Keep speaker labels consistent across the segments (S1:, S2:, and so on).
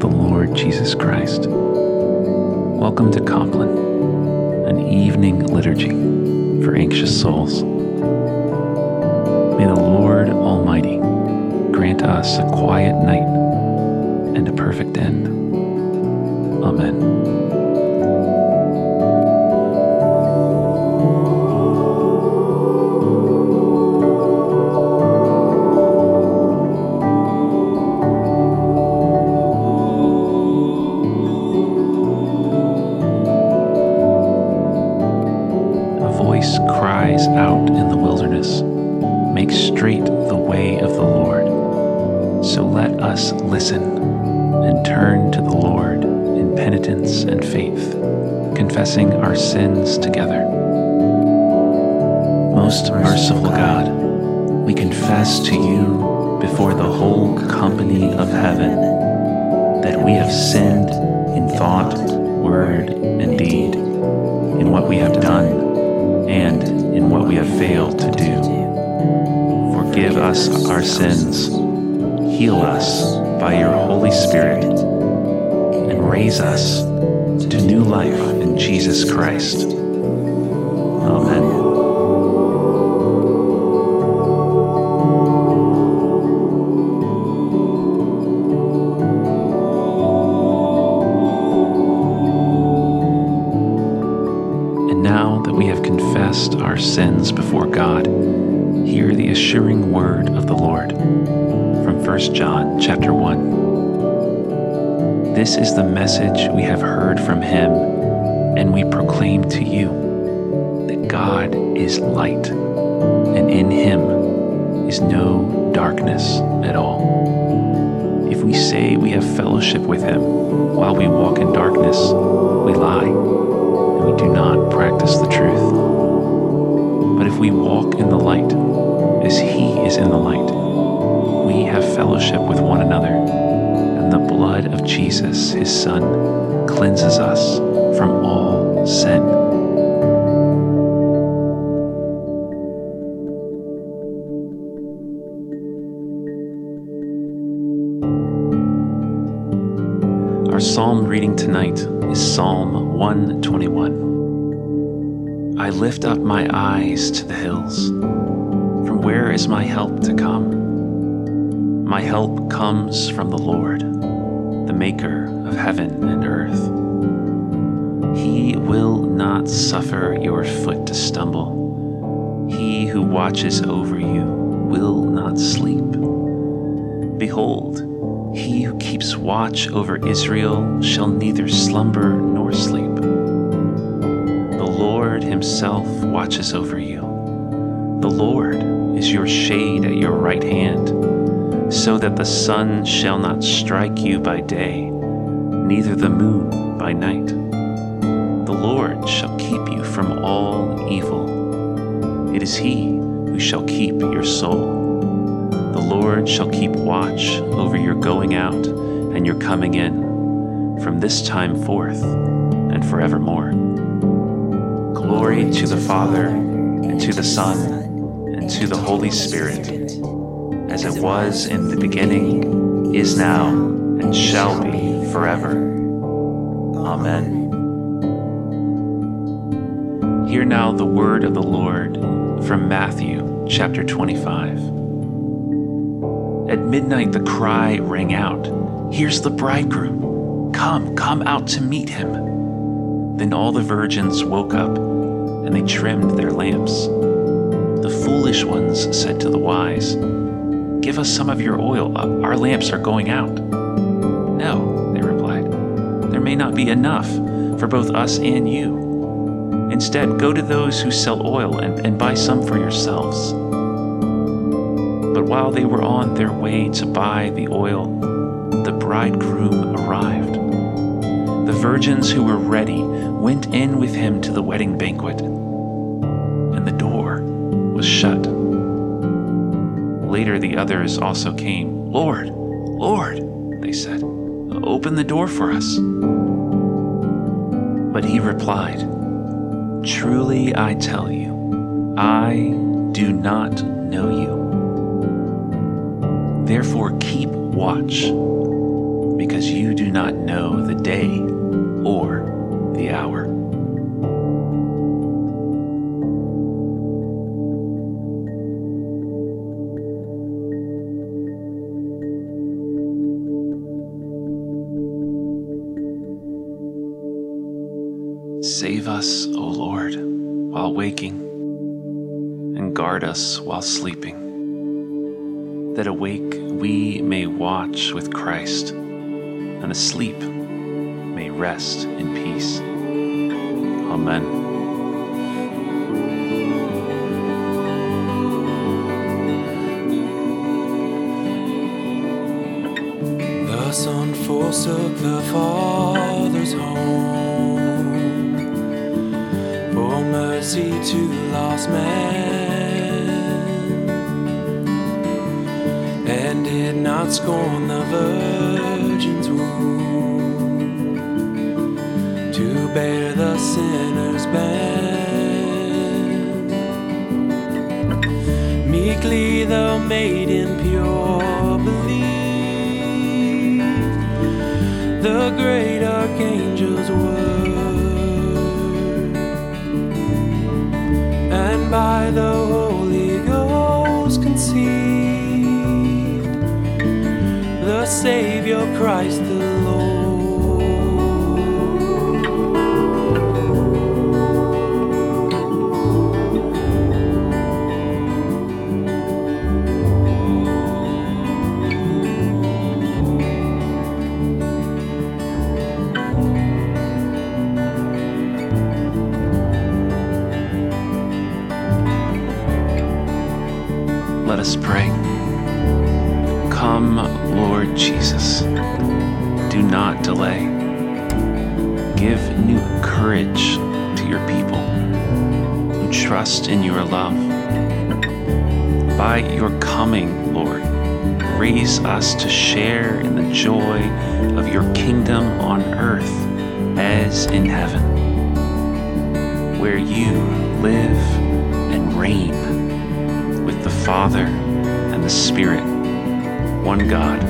S1: the Lord Jesus Christ. Welcome to Compline, an evening liturgy for anxious souls. May the Lord Almighty grant us a quiet night and a perfect end. Amen. Let us listen and turn to the Lord in penitence and faith, confessing our sins together. Most merciful God, we confess to you before the whole company of heaven that we have sinned in thought, word, and deed, in what we have done and in what we have failed to do. Forgive us our sins, heal us by your Holy Spirit, and raise us to new life in Jesus Christ. Amen. And now that we have confessed our sins before God, hear the assuring word chapter 1. This is the message we have heard from him, and we proclaim to you that God is light, and in him is no darkness at all. If we say we have fellowship with him while we walk in darkness, we lie and we do not practice the truth. But if we walk in the light, as He is in the light, fellowship with one another, and the blood of Jesus, His Son, cleanses us from all sin. Our psalm reading tonight is Psalm 121. I lift up my eyes to the hills. From where is my help to come? My help comes from the Lord, the maker of heaven and earth. He will not suffer your foot to stumble. He who watches over you will not sleep. Behold, he who keeps watch over Israel shall neither slumber nor sleep. The Lord himself watches over you. The Lord is your shade at your right hand, so that the sun shall not strike you by day, neither the moon by night. The Lord shall keep you from all evil. It is He who shall keep your soul. The Lord shall keep watch over your going out and your coming in from this time forth and forevermore. Glory to the Father, and to the Son, and to the Holy Spirit, as it was in the beginning, is now, and shall be forever. Amen. Hear now the word of the Lord from Matthew chapter 25. At midnight the cry rang out, Here's the bridegroom! Come, come out to meet him! Then all the virgins woke up, and they trimmed their lamps. The foolish ones said to the wise, Give us some of your oil, uh, our lamps are going out. No, they replied, there may not be enough for both us and you. Instead, go to those who sell oil and, and buy some for yourselves. But while they were on their way to buy the oil, the bridegroom arrived. The virgins who were ready went in with him to the wedding banquet, and the door was shut. Later, the others also came. Lord, Lord, they said, open the door for us. But he replied, Truly I tell you, I do not know you. Therefore, keep watch, because you do not know the day or the hour. While waking, and guard us while sleeping, that awake we may watch with Christ, and asleep may rest in peace. Amen.
S2: The Son the Father's home mercy to lost man, and did not scorn the Virgin's womb to bear the sinner's band. Meekly the maiden pure believed the great by the Holy Ghost conceived the Savior Christ the Lord.
S1: Let us pray. Come, Lord Jesus. Do not delay. Give new courage to your people who trust in your love. By your coming, Lord, raise us to share in the joy of your kingdom on earth as in heaven, where you live and reign the Father and the Spirit, one God,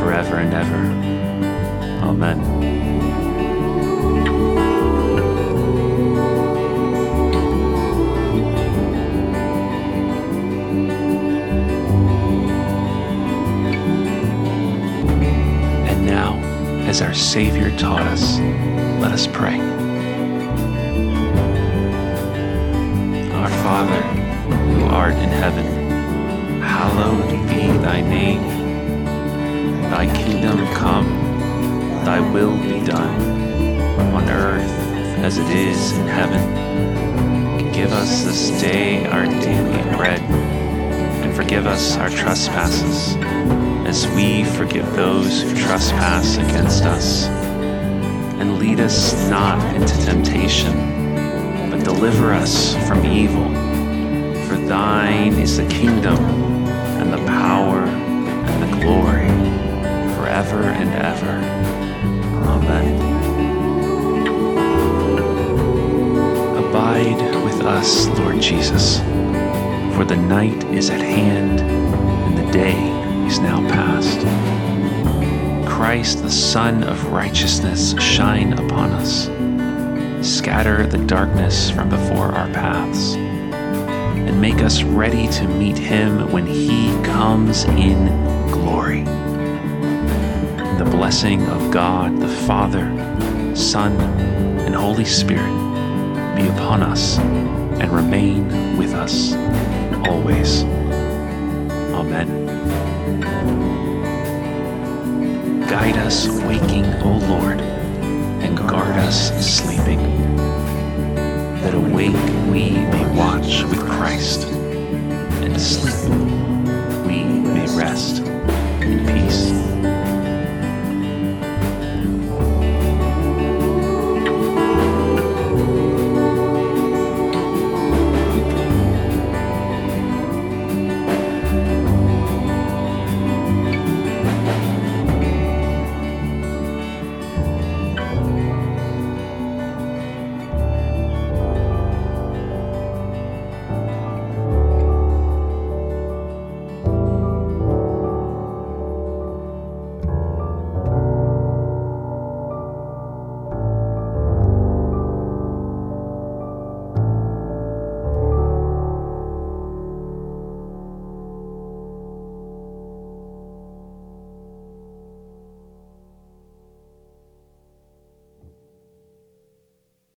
S1: forever and ever. Amen. And now, as our Savior taught us, let us pray. Art in heaven, hallowed be thy name. Thy kingdom come, thy will be done, on earth as it is in heaven. Give us this day our daily bread, and forgive us our trespasses, as we forgive those who trespass against us. And lead us not into temptation, but deliver us from evil. For thine is the kingdom, and the power, and the glory, forever and ever. Amen. Abide with us, Lord Jesus, for the night is at hand, and the day is now past. Christ, the Sun of righteousness, shine upon us. Scatter the darkness from before our paths and make us ready to meet him when he comes in glory. The blessing of God, the Father, Son, and Holy Spirit be upon us and remain with us always. Amen. Guide us waking, O Lord, and guard us sleeping that awake we may watch with Christ and sleep we may rest in peace.